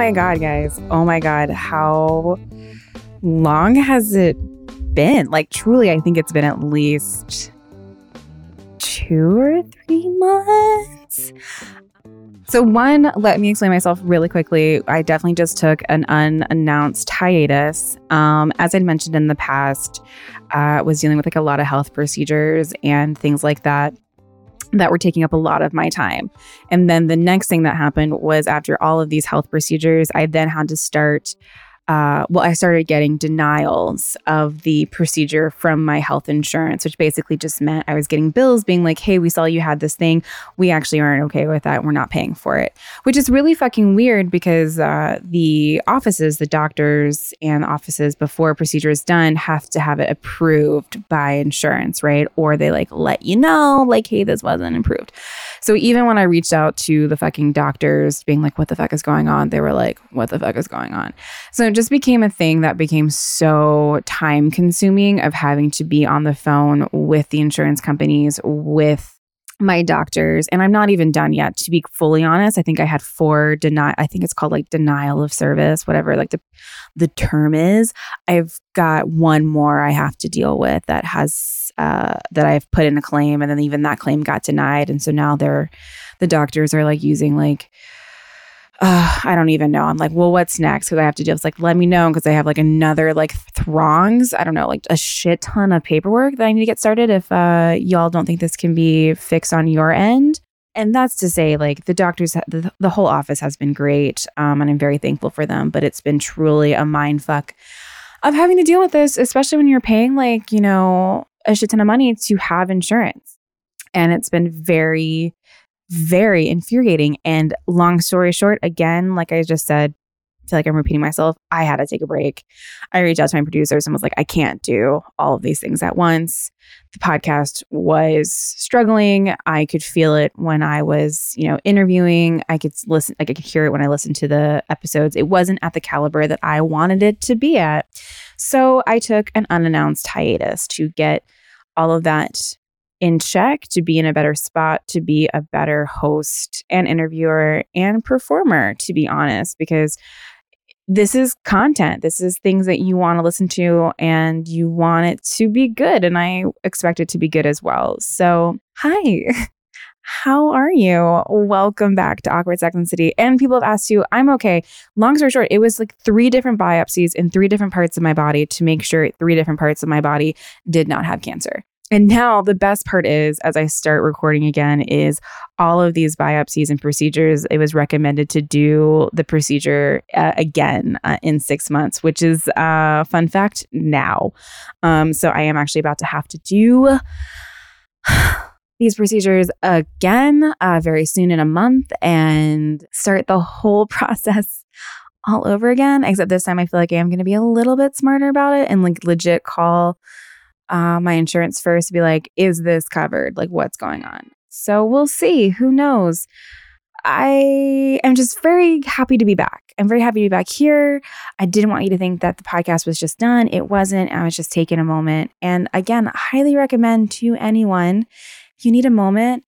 My God, guys. Oh my God. How long has it been? Like, truly, I think it's been at least two or three months. So, one, let me explain myself really quickly. I definitely just took an unannounced hiatus. Um, as I'd mentioned in the past, uh, was dealing with like a lot of health procedures and things like that that were taking up a lot of my time. And then the next thing that happened was after all of these health procedures, I then had to start uh, well, I started getting denials of the procedure from my health insurance, which basically just meant I was getting bills being like, hey, we saw you had this thing. We actually aren't okay with that. We're not paying for it, which is really fucking weird because uh, the offices, the doctors and offices before a procedure is done have to have it approved by insurance, right? Or they like let you know, like, hey, this wasn't approved. So even when I reached out to the fucking doctors being like, what the fuck is going on? They were like, what the fuck is going on? So just became a thing that became so time consuming of having to be on the phone with the insurance companies, with my doctors. And i'm not even done yet to be fully honest. I think i had four deny i think it's called like denial of service whatever like the the term is. I've got one more i have to deal with that has uh that i've put in a claim and then even that claim got denied. And so now they're the doctors are like using like uh, I don't even know. I'm like, well, what's next? Because I have to just like let me know because I have like another like throngs. I don't know, like a shit ton of paperwork that I need to get started. If uh, y'all don't think this can be fixed on your end, and that's to say, like the doctors, the, the whole office has been great, um, and I'm very thankful for them. But it's been truly a mind fuck of having to deal with this, especially when you're paying like you know a shit ton of money to have insurance, and it's been very very infuriating. And long story short, again, like I just said, I feel like I'm repeating myself. I had to take a break. I reached out to my producers and was like, I can't do all of these things at once. The podcast was struggling. I could feel it when I was, you know, interviewing. I could listen, like I could hear it when I listened to the episodes. It wasn't at the caliber that I wanted it to be at. So I took an unannounced hiatus to get all of that in check to be in a better spot to be a better host and interviewer and performer to be honest because this is content this is things that you want to listen to and you want it to be good and i expect it to be good as well so hi how are you? Welcome back to Awkward Sex and City. And people have asked you, I'm okay. Long story short, it was like three different biopsies in three different parts of my body to make sure three different parts of my body did not have cancer. And now the best part is, as I start recording again, is all of these biopsies and procedures. It was recommended to do the procedure uh, again uh, in six months, which is a uh, fun fact now. Um, so I am actually about to have to do these procedures again uh, very soon in a month and start the whole process all over again. Except this time, I feel like I am going to be a little bit smarter about it and like legit call uh, my insurance first to be like, is this covered? Like, what's going on? So we'll see. Who knows? I am just very happy to be back. I'm very happy to be back here. I didn't want you to think that the podcast was just done. It wasn't. I was just taking a moment. And again, highly recommend to anyone you need a moment,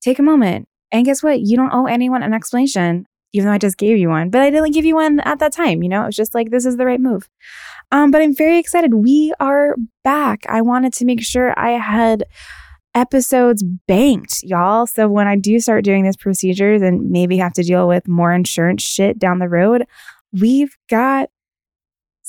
take a moment. And guess what? You don't owe anyone an explanation, even though I just gave you one, but I didn't give you one at that time. You know, it was just like, this is the right move. Um, but I'm very excited. We are back. I wanted to make sure I had episodes banked, y'all. So when I do start doing this procedures and maybe have to deal with more insurance shit down the road, we've got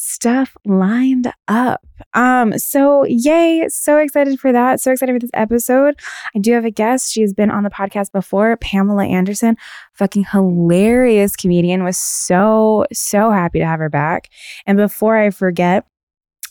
stuff lined up. Um, so yay, so excited for that. So excited for this episode. I do have a guest. She's been on the podcast before, Pamela Anderson, fucking hilarious comedian. Was so, so happy to have her back. And before I forget,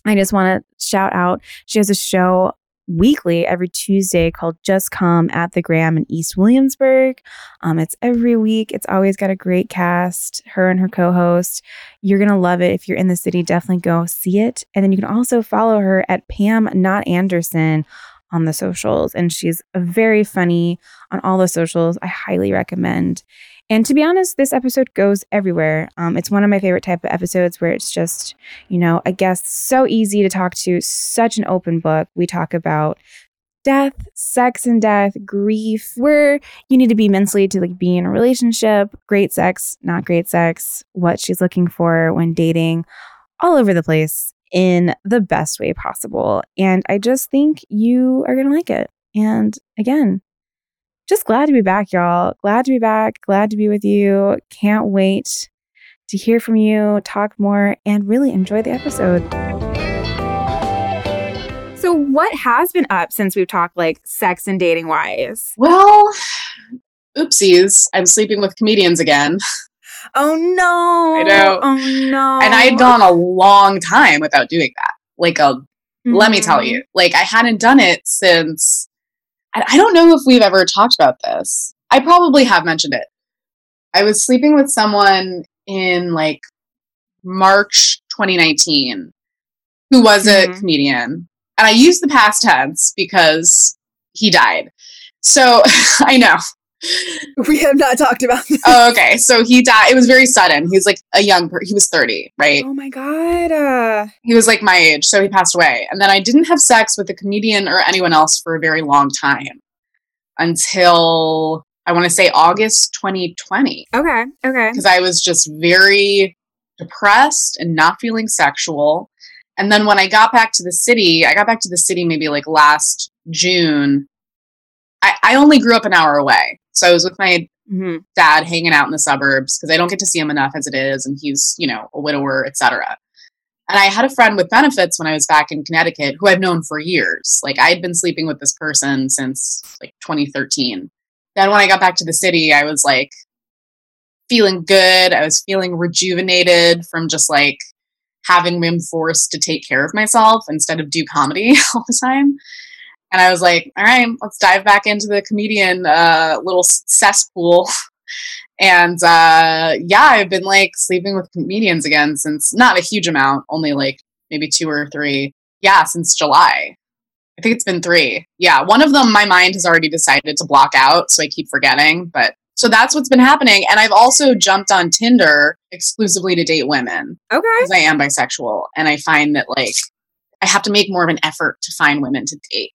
I just want to shout out. She has a show weekly every Tuesday called Just Come at the Graham in East Williamsburg. Um, it's every week. It's always got a great cast, her and her co host. You're going to love it. If you're in the city, definitely go see it. And then you can also follow her at Pam Not Anderson on the socials. And she's very funny on all the socials. I highly recommend. And to be honest, this episode goes everywhere. Um, it's one of my favorite type of episodes where it's just, you know, a guest so easy to talk to, such an open book. We talk about death, sex and death, grief, where you need to be mentally to like be in a relationship, great sex, not great sex, what she's looking for when dating, all over the place in the best way possible. And I just think you are going to like it. And again, just glad to be back, y'all. Glad to be back. Glad to be with you. Can't wait to hear from you, talk more, and really enjoy the episode. So, what has been up since we've talked like sex and dating wise? Well, oopsies. I'm sleeping with comedians again. Oh no. I know. Oh no. And I had gone a long time without doing that. Like a mm-hmm. let me tell Mm-hmm. you, like I hadn't done it since I, I don't know if we've ever talked about this. I probably have mentioned it. I was sleeping with someone in like March 2019 who was a Mhm. comedian. And I use the past tense because he died. So I know. We have not talked about this. Oh, okay. So he died. It was very sudden. He was like a young, per- he was 30, right? Oh my god. Uh, He was like my age, so he passed away. And then I didn't have sex with a comedian or anyone else for a very long time until I want to say August 2020, okay. Okay. because I was just very depressed and not feeling sexual. And then when I got back to the city, I got back to the city maybe like last June. I, I only grew up an hour away. So I was with my hmm dad hanging out in the suburbs because I don't get to see him enough as it is, and he's you know a widower, etc. And I had a friend with benefits when I was back in Connecticut who I've known for years. Like I had been sleeping with this person since like 2013. Then when I got back to the city, I was like feeling good. I was feeling rejuvenated from just like having been forced to take care of myself instead of do comedy all the time. And I was like, all right, let's dive back into the comedian uh, little cesspool. And uh, yeah, I've been like sleeping with comedians again since not a huge amount, only like maybe two or three. Yeah, since July. I think it's been three. Yeah, one of them my mind has already decided to block out, so I keep forgetting. But so that's what's been happening. And I've also jumped on Tinder exclusively to date women Okay. because I am bisexual, and I find that like I have to make more of an effort to find women to date.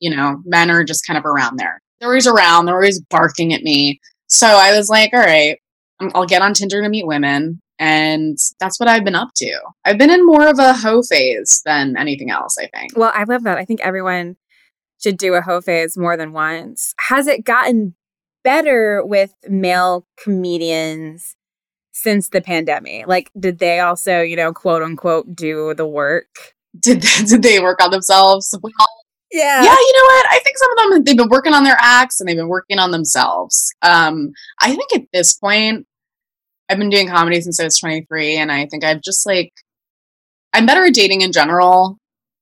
You know, men are just kind of around there. They're always around. They're always barking at me. So I was like, all right, I'm- I'll get on Tinder to meet women, and that's what I've been up to. I've been in more of a hoe phase than anything else. I think. Well, I love that. I think everyone should do a hoe phase more than once. Has it gotten better with male comedians since the pandemic? Like, did they also, you know, quote unquote, do the work? Did did they work on themselves? Well, Yeah. yeah, you know what? I think some of them they've been working on their acts and they've been working on themselves. Um, I think at this point, I've been doing comedy since I was 23, and I think I've just like I'm better at dating in general,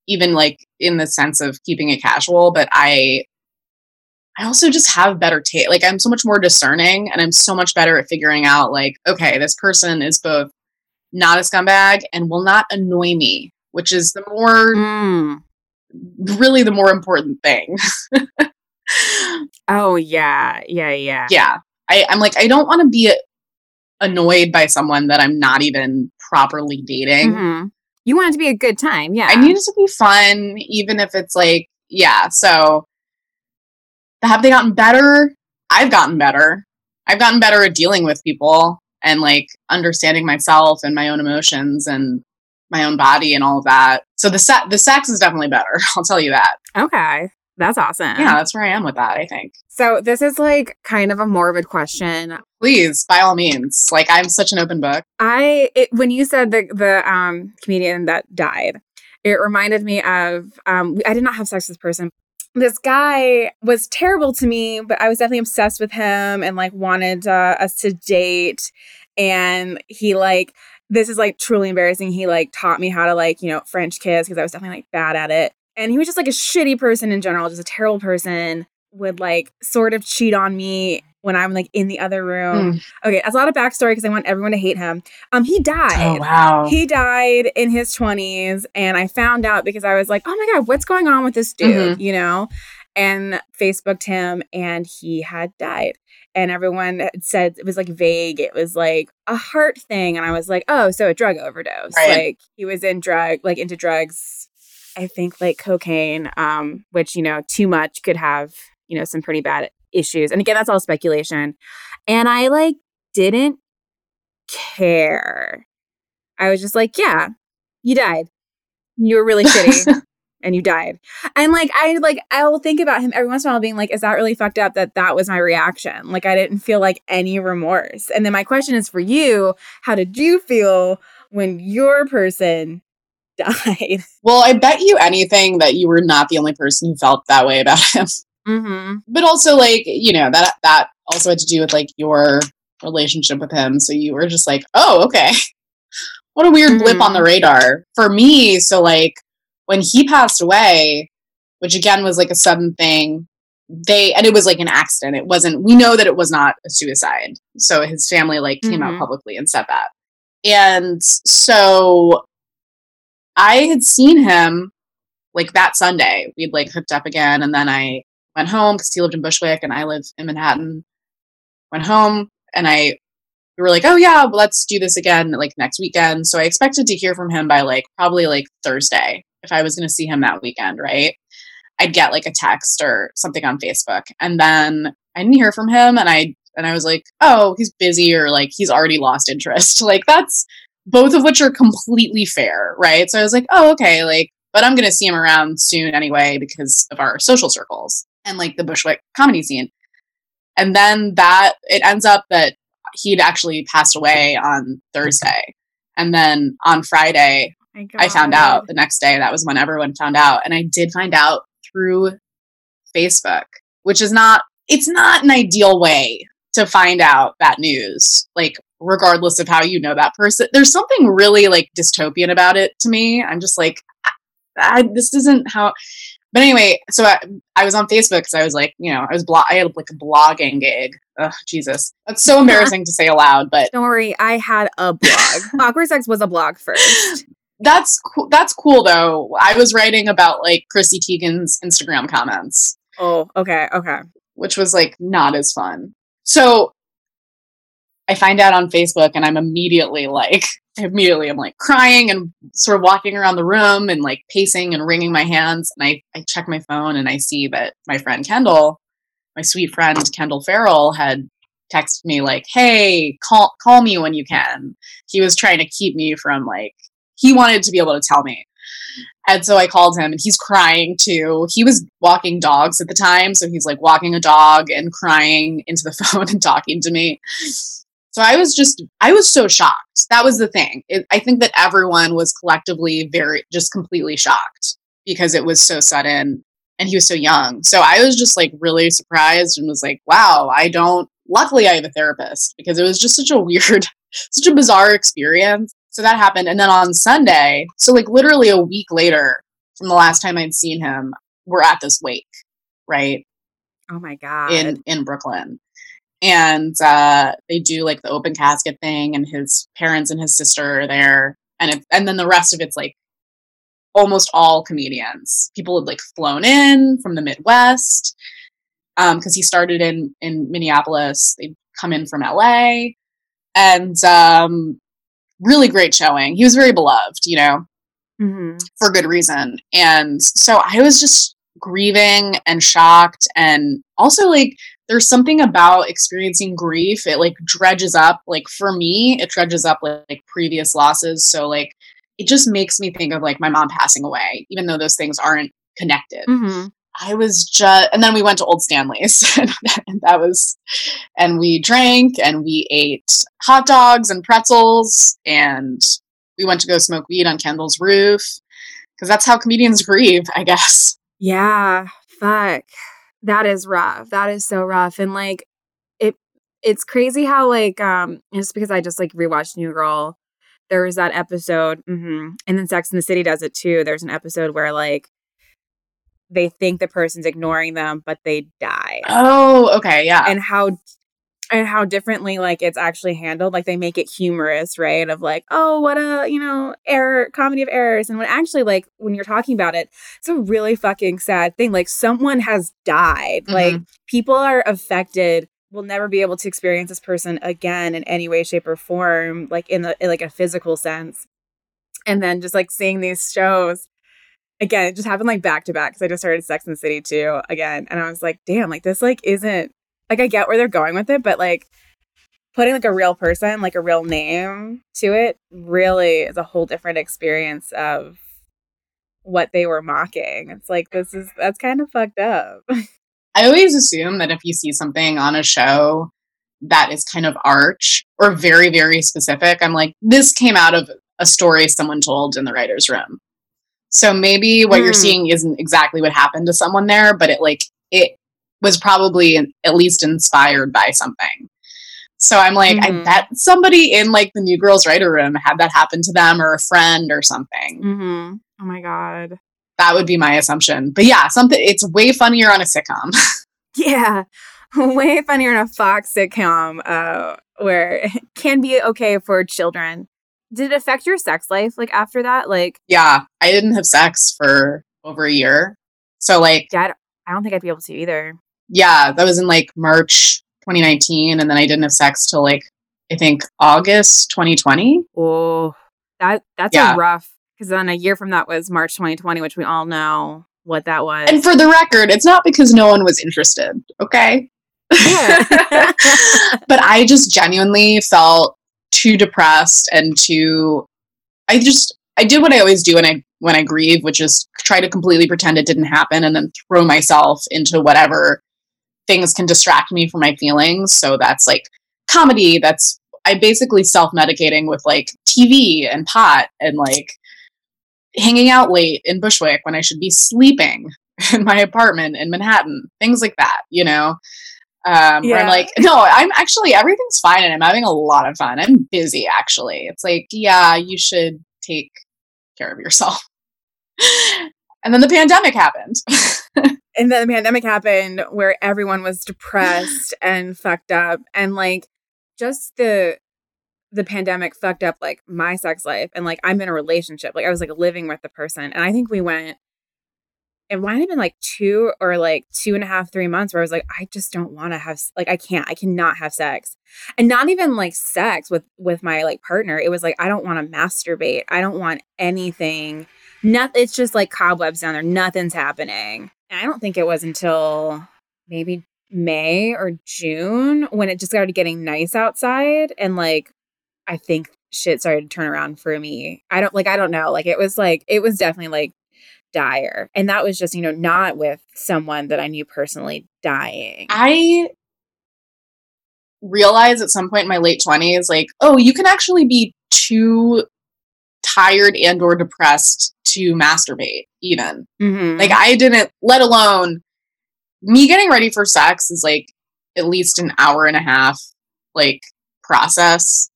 even like in the sense of keeping it casual. But I, I also just have better taste. Like I'm so much more discerning, and I'm so much better at figuring out like, okay, this person is both not a scumbag and will not annoy me, which is the more Mm. Really the more important thing. Oh, yeah. Yeah. Yeah. yeah. I, I'm like, I don't want to be annoyed by someone that I'm not even properly dating. Mhm. You want it to be a good time. Yeah. I need it to be fun, even if it's like, yeah. So have they gotten better? I've gotten better. I've gotten better at dealing with people and like understanding myself and my own emotions and my own body and all of that. So the se- the sex is definitely better. I'll tell you that. Okay. That's awesome. Yeah, that's where I am with that. I think. So this is like kind of a morbid question. Please, by all means. Like I'm such an open book. I it, when you said the the um comedian that died, it reminded me of um I did not have sex with this person. This guy was terrible to me, but I was definitely obsessed with him and like wanted uh, us to date. And he like this is like truly embarrassing. He like taught me how to like, you know, French kiss because I was definitely like bad at it. And he was just like a shitty person in general, just a terrible person, would like sort of cheat on me when I'm like in the other room. Mm. Okay, that's a lot of backstory because I want everyone to hate him. Um, he died. Oh wow. He died in his 20s, and I found out because I was like, oh my God, what's going on with this dude? You know? And Facebooked him, and he had died. And everyone said it was like vague. It was like a heart thing. And I was like, oh, so a drug overdose. Right. Like he was in drug, like into drugs, I think like cocaine, um, which, you know, too much could have, you know, some pretty bad issues. And again, that's all speculation. And I like didn't care. I was just like, yeah, you died. You were really shitty and you died. And like, I like, I will think about him every once in a while being like, is that really fucked up that that was my reaction? Like, I didn't feel like any remorse. And then my question is for you, how did you feel when your person died? Well, I bet you anything that you were not the only person who felt that way about him. Mm-hmm. But also, like, you know, that that also had to do with like your relationship with him. So you were just like, oh, okay. What a weird blip on the radar. For me, so like when he passed away, which again was like a sudden thing, they and it was like an accident. It wasn't we know that it was not a suicide. So his family like came out Mhm. publicly and said that. And so I had seen him like that Sunday. We'd like hooked up again, and then I went home because he lived in Bushwick and I live in Manhattan. Went home and I we were like, oh yeah, well, let's do this again like next weekend. So I expected to hear from him by like probably like Thursday if I was going to see him that weekend, right? I'd get like a text or something on Facebook, and then I didn't hear from him, and I and I was like, oh, he's busy or like he's already lost interest. Like that's both of which are completely fair, right? So I was like, oh, okay, like, but I'm gonna see him around soon anyway because of our social circles and like the Bushwick comedy scene. And then that it ends up that he'd actually passed away on Thursday. And then on Friday, I found out the next day. That was when everyone found out. And I did find out through Facebook, which is not, it's not an ideal way to find out that news. Like, regardless of how you know that person, there's something really like dystopian about it to me. I'm just like, I, this isn't how. But anyway, so I, I was on Facebook because I was like, you know, I was blo- I had like a blogging gig. Ugh, Jesus, that's so embarrassing to say aloud, but Don't worry, I had a blog. Awkward Sex was a blog first. That's cool. That's cool though. I was writing about like Chrissy Teigen's Instagram comments, Oh, okay, okay. which was like not as fun. So I find out on Facebook, and I'm immediately like, immediately I'm like crying and sort of walking around the room and like pacing and wringing my hands. And I I check my phone and I see that my friend Kendall, my sweet friend Kendall Farrell, had texted me like, "Hey, call call me when you can." He was trying to keep me from like he wanted to be able to tell me. And so I called him and he's crying too. He was walking dogs at the time. So he's like walking a dog and crying into the phone and talking to me. So I was just, I was so shocked. That was the thing. It, I think that everyone was collectively very, just completely shocked because it was so sudden and he was so young. So I was just like really surprised and was like, wow, I don't, luckily I have a therapist because it was just such a weird, such a bizarre experience. So that happened. And then on Sunday, so like literally a week later from the last time I'd seen him, we're at this wake, right? Oh my god. In in Brooklyn. And uh they do like the open casket thing and his parents and his sister are there. And it, and then the rest of it's like almost all comedians. People had like flown in from the Midwest. Um, because he started in in Minneapolis. They'd come in from LA. And um really great showing. He was very beloved, you know, Mhm. for good reason. And so I was just grieving and shocked. And also, like, there's something about experiencing grief. It like dredges up, like, for me, it dredges up like, like previous losses. So, like, it just makes me think of like my mom passing away, even though those things aren't connected. Mhm. I was just, and then we went to Old Stanley's, and that was, and we drank and we ate hot dogs and pretzels, and we went to go smoke weed on Kendall's roof because that's how comedians grieve, I guess. Yeah. Fuck. That is rough. That is so rough. And like it it's crazy how like um just because I just like rewatched New Girl there was that episode, hmm and then Sex in the City does it too. There's an episode where like they think the person's ignoring them, but they die. Oh, okay, yeah. and how and how differently like it's actually handled like they make it humorous right of like oh what a you know error comedy of errors and when actually like when you're talking about it it's a really fucking sad thing like someone has died like Mhm. people are affected will never be able to experience this person again in any way shape or form like in the in like a physical sense and then just like seeing these shows again it just happened like back to back because i just started sex and the city too again and i was like damn like this like isn't like I get where they're going with it, but like putting like a real person, like a real name to it, really is a whole different experience of what they were mocking. It's like this is that's kind of fucked up. I always assume that if you see something on a show that is kind of arch or very, very specific, I'm like, this came out of a story someone told in the writer's room. So maybe what you're Hmm. seeing isn't exactly what happened to someone there, but it like it was probably at least inspired by something. So I'm like, I Mhm. bet somebody in like the New Girls Writer Room had that happen to them or a friend or something. mm-hmm. Oh my god. That would be my assumption. But yeah, something it's way funnier on a sitcom. Yeah. Way funnier in a Fox sitcom, uh, where it can be okay for children. Did it affect your sex life like after that? Like, yeah, I didn't have sex for over a year. So like, Dad, I don't think I'd be able to either. yeah, that was in like March 2019 and then I didn't have sex till like I think August 2020. Oh, that that's Yeah. a rough. Because then a year from that was March 2020, which we all know what that was. And for the record, it's not because no one was interested, okay? Yeah. but I just genuinely felt too depressed and too I just I did what I always do when I when I grieve, which is try to completely pretend it didn't happen and then throw myself into whatever things can distract me from my feelings. So that's like comedy, that's I basically self-medicating with like TV and pot and like hanging out late in Bushwick when I should be sleeping in my apartment in Manhattan. Things like that, you know. Um, where I'm like, no, I'm actually everything's fine and I'm having a lot of fun. I'm busy actually. It's like, yeah, you should take care of yourself. and then the pandemic happened. and then the pandemic happened where everyone was depressed and fucked up and like just the the pandemic fucked up like my sex life and like I'm in a relationship like I was like living with the person and I think we went it might have been like two or like two and a half three months where I was like I just don't want to have like I can't I cannot have sex. And not even like sex with with my like partner. It was like I don't want to masturbate. I don't want anything. Nothing it's just like cobwebs down there. Nothing's happening. And i don't think it was until maybe may or june when it just started getting nice outside and like i think shit started to turn around for me. I don't like i don't know. Like it was like it was definitely like dire and that was just you know not with someone that i knew personally dying I realized at some point in my late 20s like, oh, you can actually be too tired and or depressed to masturbate even. Mhm. Like I didn't, let alone me getting ready for sex is like at least an hour and a half like process.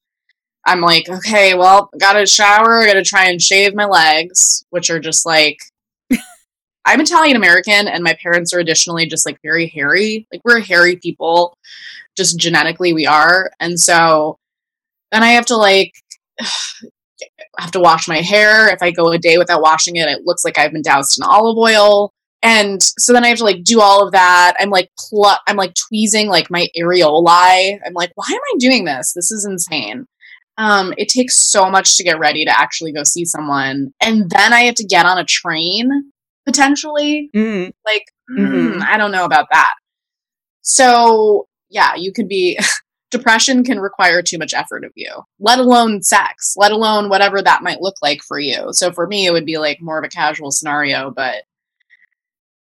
I'm like, okay, well, gotta shower, gotta try and shave my legs, which are just like I'm Italian American and my parents are additionally just like very hairy. Like we're hairy people. Just genetically we are. And so then I have to like I have to wash my hair. If I go a day without washing it, it looks like I've been doused in olive oil. And so then I have to like do all of that. I'm like pl- I'm like tweezing like my areolae. I'm like, why am I doing this? This is insane. Um, it takes so much to get ready to actually go see someone, and then I have to get on a train potentially. Mhm. Like, Mhm. mm, I don't know about that. So yeah, you could be depression can require too much effort of you, let alone sex, let alone whatever that might look like for you. So for me, it would be like more of a casual scenario, but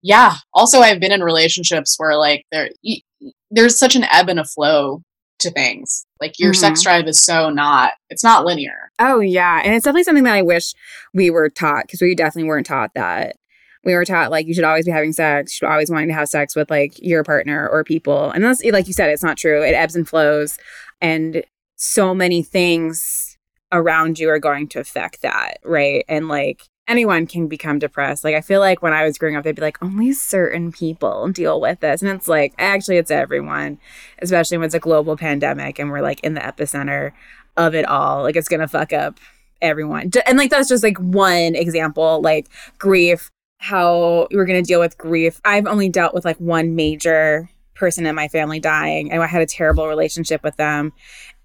yeah. Also, I've been in relationships where like there there's such an ebb and a flow to things. Like your sex drive is so not it's not linear. Oh yeah, and it's definitely something that I wish we were taught because we definitely weren't taught that. We were taught like you should always be having sex, you should always wanting to have sex with like your partner or people, and that's like you said, it's not true. It ebbs and flows, and so many things around you are going to affect that, right? And like anyone can become depressed. Like I feel like when I was growing up, they'd be like, only certain people deal with this. And it's like, actually it's everyone, especially when it's a global pandemic and we're like in the epicenter of it all. Like it's gonna fuck up everyone. And like that's just like one example, like grief, how we're gonna deal with grief. I've only dealt with like one major person in my family dying and I had a terrible relationship with them.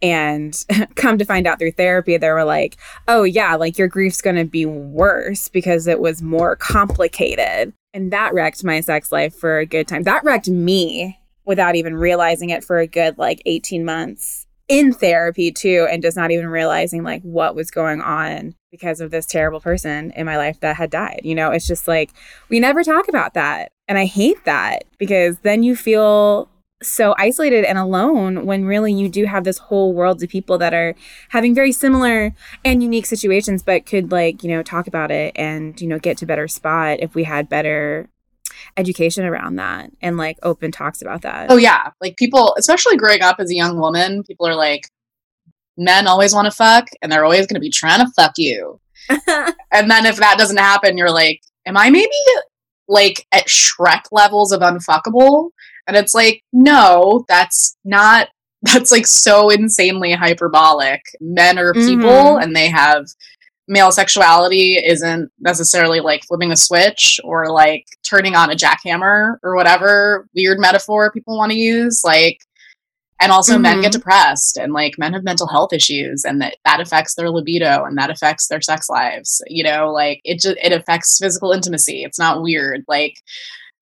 And come to find out through therapy, they were like, oh, yeah, like your grief's going to be worse because it was more complicated. And that wrecked my sex life for a good time. That wrecked me without even realizing it for a good like 18 months in therapy too and just not even realizing like what was going on because of this terrible person in my life that had died. You know, it's just like we never talk about that. And I hate that because then you feel so isolated and alone when really you do have this whole world of people that are having very similar and unique situations but could like you know talk about it and you know get to better spot if we had better education around that and like open talks about that. Oh yeah, like people, especially growing up as a young woman, people are like, men always want to fuck, and they're always going to be trying to fuck you. and then if that doesn't happen, you're like, am I maybe like at Shrek levels of unfuckable? And it's like, no, that's not. That's like so insanely hyperbolic. Men are people, mm-hmm. and they have male sexuality isn't necessarily like flipping a switch or like turning on a jackhammer or whatever weird metaphor people want to use like and also mm-hmm. men get mm-hmm. depressed and like men have mental health issues and that that affects their libido and that affects their sex lives you know like it just it affects physical intimacy it's not weird like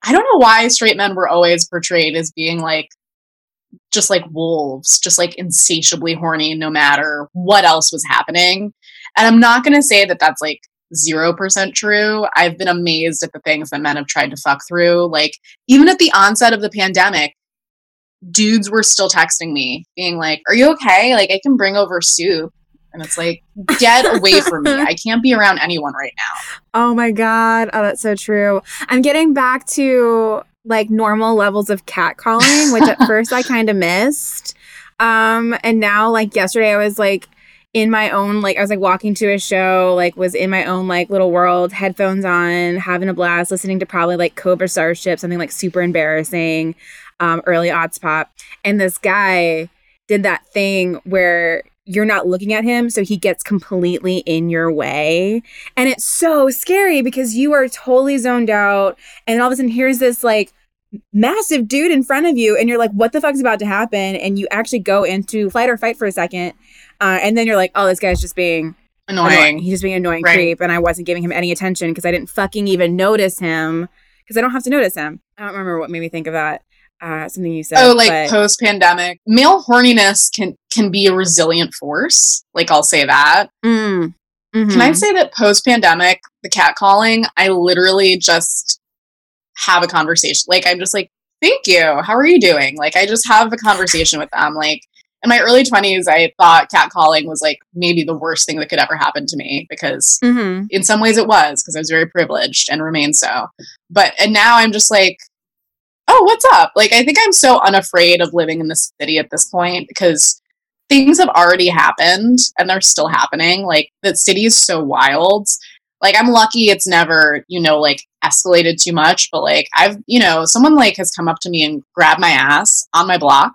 i don't know why straight men were always portrayed as being like just like wolves, just like insatiably horny no matter what else was happening. And I'm not going to say that that's like 0% true. I've been amazed at the things that men have tried to fuck through. Like, even at the onset of the pandemic, dudes were still texting me, being like, Are you okay? Like, I can bring over soup. And it's like, get away from me. I can't be around anyone right now. Oh my God. Oh, that's so true. I'm getting back to like normal levels of catcalling, which at first I kind of missed. Um, and now, like yesterday, I was like, in my own like I was like walking to a show, like was in my own like little world, headphones on, having a blast, listening to probably like Cobra Starship, something like super embarrassing, um, early odds pop. And this guy did that thing where you're not looking at him, so he gets completely in your way. And it's so scary because you are totally zoned out, and all of a sudden here's this like massive dude in front of you, and you're like, what the fuck's about to happen? And you actually go into flight or fight for a second uh, and then you're like, oh, this guy's just being annoying. annoying. He's just being annoying right. creep. And I wasn't giving him any attention because I didn't fucking even notice him because I don't have to notice him. I don't remember what made me think of that. Uh, something you said. Oh, like but... post pandemic, male horniness can can be a resilient force. Like I'll say that. Mm. Mm-hmm. Can I say that post pandemic, the cat calling, I literally just have a conversation. Like I'm just like, thank you. How are you doing? Like I just have a conversation with them. Like in my early 20s, I thought catcalling was like maybe the worst thing that could ever happen to me because mm-hmm. in some ways it was because I was very privileged and remain so. But, and now I'm just like, oh, what's up? Like, I think I'm so unafraid of living in the city at this point because things have already happened and they're still happening. Like, the city is so wild. Like, I'm lucky it's never, you know, like escalated too much, but like, I've, you know, someone like has come up to me and grabbed my ass on my block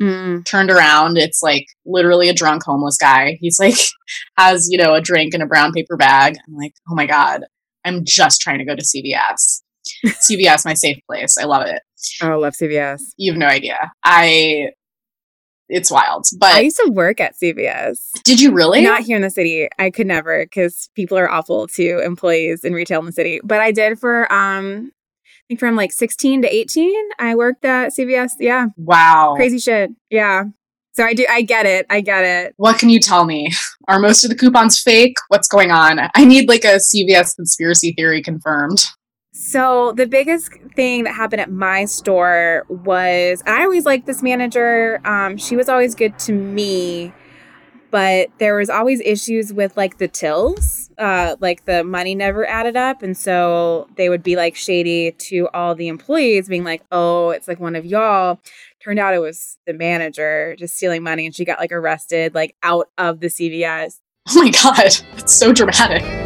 Mm. Turned around, it's like literally a drunk homeless guy. He's like has, you know, a drink in a brown paper bag. I'm like, oh my God, I'm just trying to go to CVS. CVS, my safe place. I love it. Oh, I love CVS. You have no idea. I it's wild. But I used to work at CVS. Did you really? Not here in the city. I could never because people are awful to employees in retail in the city. But I did for um I think from like 16 to 18, I worked at CVS. Yeah. Wow. Crazy shit. Yeah. So I do I get it. I get it. What can you tell me? Are most of the coupons fake? What's going on? I need like a CVS conspiracy theory confirmed. So the biggest thing that happened at my store was I always liked this manager. Um, she was always good to me, but there was always issues with like the tills uh, like the money never added up. And so they would be like shady to all the employees, being like, oh, it's like one of y'all. Turned out it was the manager just stealing money and she got like arrested, like out of the CVS. Oh my god, it's so dramatic.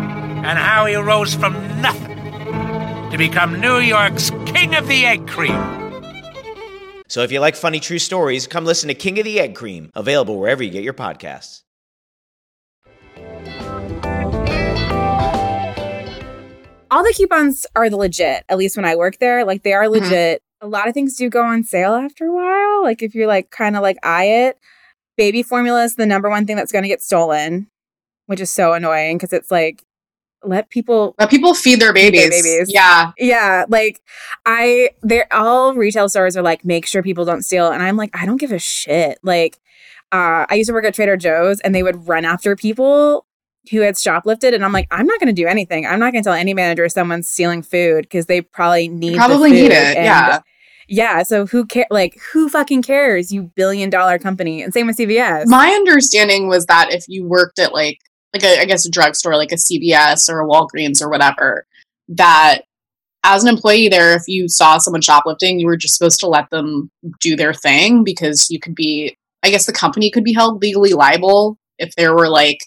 and how he rose from nothing to become New York's King of the Egg Cream. So if you like funny true stories, come listen to King of the Egg Cream, available wherever you get your podcasts. all the coupons are the legit. At least when I work there, like they are Mhm. legit. A lot of things do go on sale after a while. Like if you're like kind of like eye it, baby formula is the number one thing that's going to get stolen, which is so annoying because it's like let people But people feed their Feed their babies. babies. Yeah. yeah, like I they're all retail stores are like make sure people don't steal and I'm like I don't give a shit. Like uh I used to work at Trader Joe's and they would run after people who had shoplifted and I'm like I'm not going to do anything. I'm not going to tell any manager someone's stealing food because they probably need Probably need it. And Yeah. Yeah, so who care like who fucking cares, you billion dollar company. And same with CVS. My understanding was that if you worked at like like a, I guess a drugstore like a CVS or a Walgreens or whatever, that as an employee there, if you saw someone shoplifting, you were just supposed to let them do their thing because you could be I guess the company could be held legally liable if there were like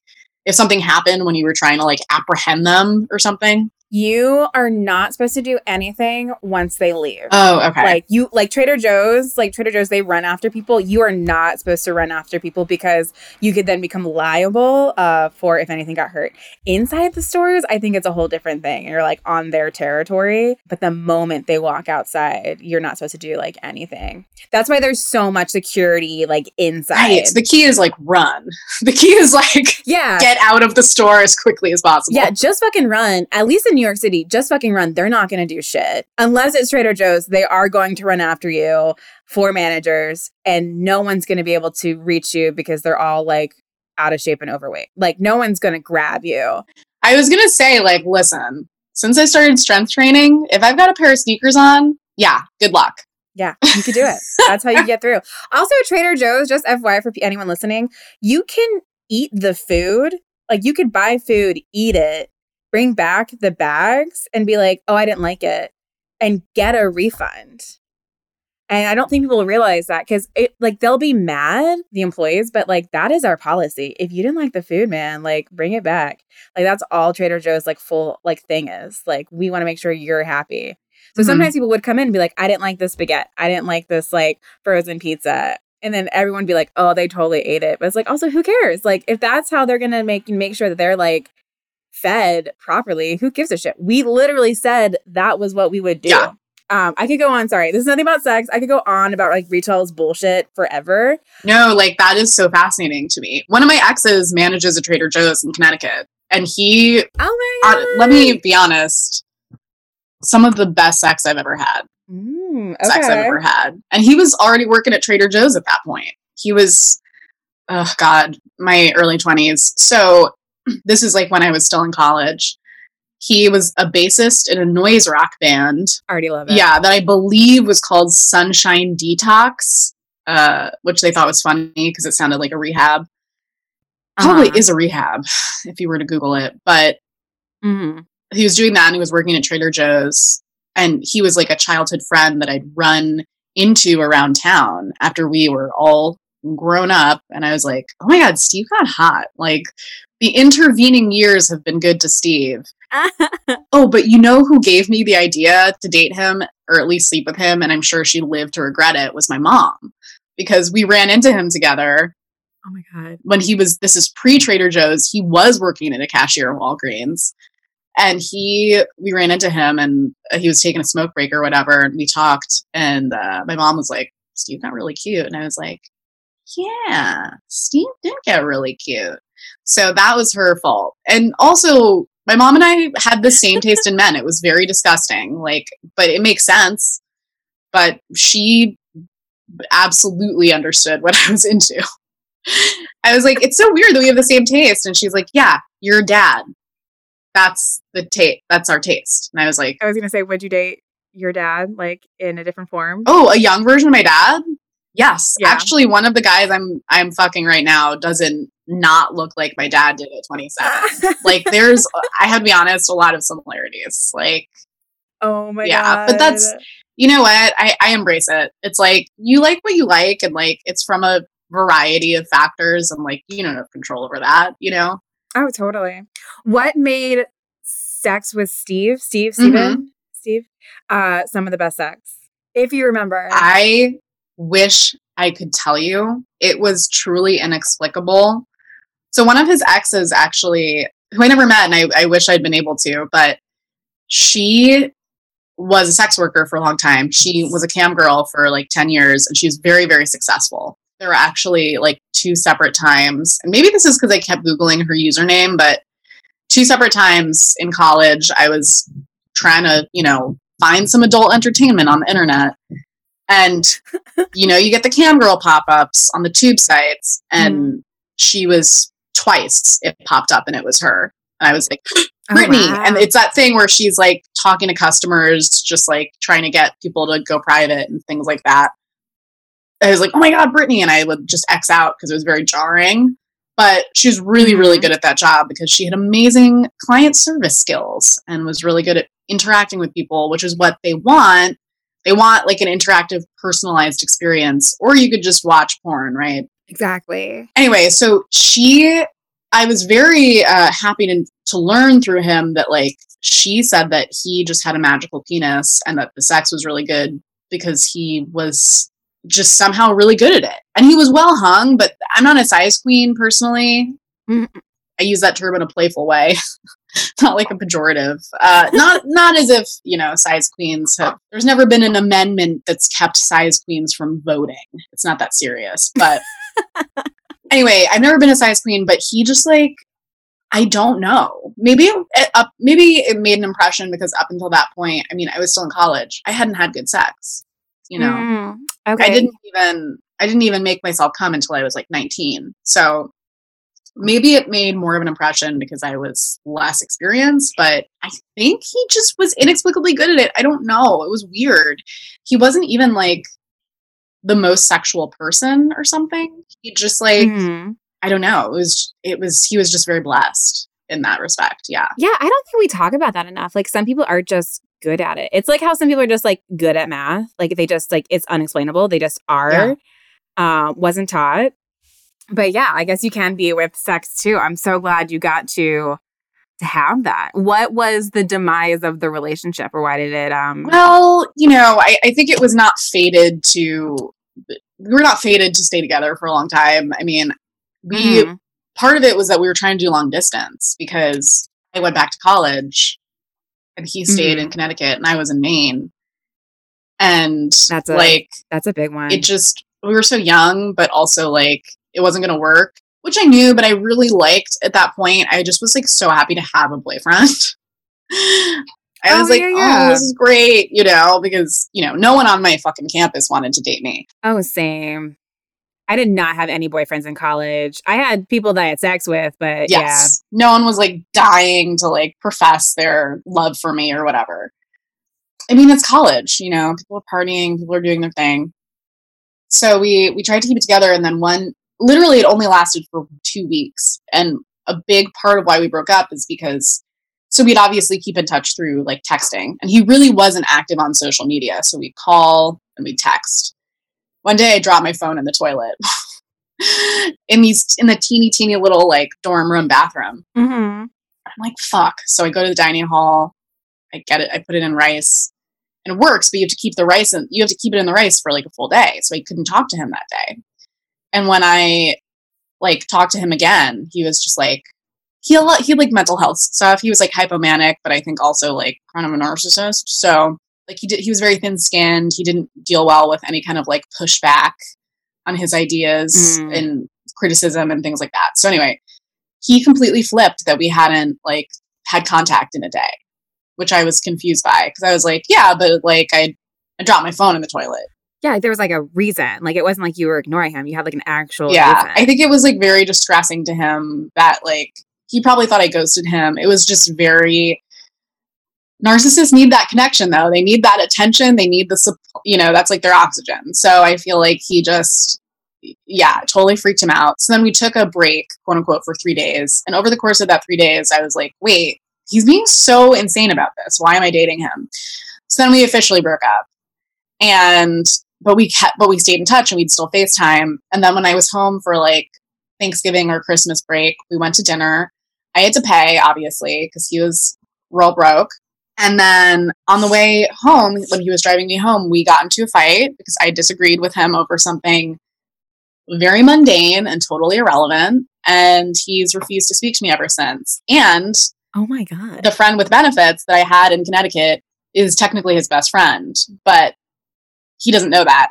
if something happened when you were trying to like apprehend them or something. You are not supposed to do anything once they leave. Oh, okay. Like you like Trader Joe's, like Trader Joe's they run after people. You are not supposed to run after people because you could then become liable uh for if anything got hurt. Inside the stores, I think it's a whole different thing. You're like on their territory, but the moment they walk outside, you're not supposed to do like anything. That's why there's so much security like inside. right. The key is like run. The key is like yeah. get out of the store as quickly as possible. Yeah, just fucking run. At least in New York City, just fucking run. They're not going to do shit. Unless it's Trader Joe's, they are going to run after you for managers, and no one's going to be able to reach you because they're all like out of shape and overweight. Like, no one's going to grab you. I was gonna say, like, listen, since I started strength training, if I've got a pair of sneakers on, yeah, good luck. Yeah, you could do it. That's how you get through. Also, Trader Joe's, just FYI for anyone listening, you can eat the food. Like, you could buy food, eat it, bring back the bags, and be like, oh, I didn't like it, and get a refund. And I don't think people realize that because it like they'll be mad, the employees, but like that is our policy. If you didn't like the food, man, like bring it back. Like that's all Trader Joe's like full like thing is. Like we want to make sure you're happy. So Mhm. sometimes people would come in and be like, I didn't like this baguette. I didn't like this like frozen pizza. And then everyone would be like, oh, they totally ate it. But it's like, also, who cares? Like, if that's how they're gonna make make sure that they're like fed properly, who gives a shit? We literally said that was what we would do. Yeah. Um, I could go on. Sorry, this is nothing about sex. I could go on about like retail's bullshit forever. No, like that is so fascinating to me. One of my exes manages a Trader Joe's in Connecticut, and he, Oh my uh, god. let me be honest, some of the best sex I've ever had. Mm, Sex I've ever had, and he was already working at Trader Joe's at that point. he was oh god my early 20s so this is like when i was still in college he was a bassist in a noise rock band I Already love it. yeah that i believe was called sunshine detox uh, which they thought was funny because it sounded like a rehab probably Uh-huh. is a rehab if you were to google it but hmm he was doing that and he was working at Trader Joe's and he was like a childhood friend that I'd run into around town after we were all grown up and I was like, "Oh my god, Steve got hot." Like the intervening years have been good to Steve. Oh, but you know who gave me the idea to date him or at least sleep with him and I'm sure she lived to regret it was my mom because we ran into him together Oh my god. when he was this is pre Trader Joe's, he was working at a cashier in Walgreens. And he we ran into him and uh, he was taking a smoke break or whatever and we talked and uh, my mom was like, Steve got really cute. And I was like, Yeah, Steve did get really cute. So that was her fault. And also my mom and I had the same taste in men. It was very disgusting. Like, but it makes sense. But she absolutely understood what I was into. I was like, it's so weird that we have the same taste. And she's like, yeah, your dad. That's the taste. That's our taste. And I was like, I was gonna say, would you date your dad like in a different form? oh, a young version of my dad? Yes. Yeah. Actually, one of the guys I'm I'm fucking right now doesn't not look like my dad did at 27. like there's I have to be honest, a lot of similarities. Like oh my god. Yeah, god. but that's- you know what? I, I embrace it. It's like you like what you like, and like it's from a variety of factors, and like you don't have control over that, you know? oh totally. What made sex with Steve, Steve, Mm-hmm. Steve, uh, some of the best sex, if you remember? I wish I could tell you. It was truly inexplicable. So one of his exes actually, who I never met, and I, I wish I'd been able to, but she was a sex worker for a long time. She was a cam girl for like 10 years and she was very, very successful. There were actually like two separate times, and maybe this is because I kept Googling her username, but two separate times in college, I was trying to, you know, find some adult entertainment on the internet. And, you know, you get the cam girl pop ups on the tube sites, and she was twice it popped up and it was her. And I was like, Oh, Brittany. wow. And it's that thing where she's like talking to customers, just like trying to get people to go private and things like that. I was like, oh my God, Brittany. And I would just X out because it was very jarring. But she was really, really Mhm. good at that job because she had amazing client service skills and was really good at interacting with people, which is what they want. They want like an interactive, personalized experience, or you could just watch porn, right? exactly. anyway, so she, I was very uh, happy to, to learn through him that like she said that he just had a magical penis and that the sex was really good because he was just somehow really good at it. And he was well hung, but I'm not a size queen personally. I use that term in a playful way, not like a pejorative. Uh, not not as if you know size queens have. There's never been an amendment that's kept size queens from voting. It's not that serious, but anyway, I've never been a size queen, but he just like I don't know. Maybe it, up, maybe it made an impression because up until that point, I mean, I was still in college. I hadn't had good sex. You know, Mm, okay. I didn't even I didn't even make myself come until I was like 19. So maybe it made more of an impression because I was less experienced, but I think he just was inexplicably good at it. I don't know. It was weird. He wasn't even like the most sexual person or something. He just like Mhm. I don't know. It was it was he was just very blessed in that respect. Yeah. Yeah, I don't think we talk about that enough. Like some people are just good at it. It's like how some people are just like good at math. Like they just like it's unexplainable. They just are. Um, wasn't taught. But yeah, I guess you can be with sex too. I'm so glad you got to to have that. What was the demise of the relationship or why did it um Well, you know, I, I think it was not fated to we were not fated to stay together for a long time. I mean, we Mhm. part of it was that we were trying to do long distance because I went back to college and he stayed in Connecticut and I was in Maine. And That's a- like that's a big one. it just we were so young, but also like it wasn't gonna work, which I knew, but I really liked at that point. I just was like so happy to have a boyfriend. I Oh, was like, yeah, oh, yeah. oh, this is great, you know, because you know, no one on my fucking campus wanted to date me. oh, same. I did not have any boyfriends in college. I had people that I had sex with, but Yes. No one was like dying to like profess their love for me or whatever. I mean, it's college, you know, people are partying, people are doing their thing. So we we tried to keep it together and then one literally it only lasted for 2 weeks. And a big part of why we broke up is because so we'd obviously keep in touch through like texting and he really wasn't active on social media. So we'd call and we'd text. One day I dropped my phone in the toilet. in these in the teeny teeny little like dorm room bathroom. Mm-hmm. I'm like, fuck. So I go to the dining hall, I get it, I put it in rice, and it works, but you have to keep the rice and you have to keep it in the rice for like a full day. So I couldn't talk to him that day. And when I like talked to him again, he was just like he a lot he like mental health stuff. He was like hypomanic, but I think also like kind of a narcissist. So like he did he was very thin skinned. He didn't deal well with any kind of like pushback on his ideas Mm. and criticism and things like that. So anyway, he completely flipped that we hadn't like had contact in a day, which I was confused by because I was like, yeah, but like I, I dropped my phone in the toilet. Yeah, there was like a reason. Like it wasn't like you were ignoring him. You had like an actual yeah, reason. I think it was like very distressing to him that like he probably thought I ghosted him. It was just very narcissists need that connection though. They need that attention. They need the support. You know, that's like their oxygen. So I feel like he just yeah, totally freaked him out. So then we took a break, quote unquote, for three days. And over the course of that three days, I was like, wait, he's being so insane about this. Why am I dating him? So then we officially broke up. And but we kept but we stayed in touch and we'd still FaceTime. And then when I was home for like Thanksgiving or Christmas break, we went to dinner. I had to pay, obviously, because he was real broke. And then on the way home, when he was driving me home, we got into a fight because I disagreed with him over something very mundane and totally irrelevant. And he's refused to speak to me ever since. And oh my god. the friend with benefits that I had in Connecticut is technically his best friend, but he doesn't know that.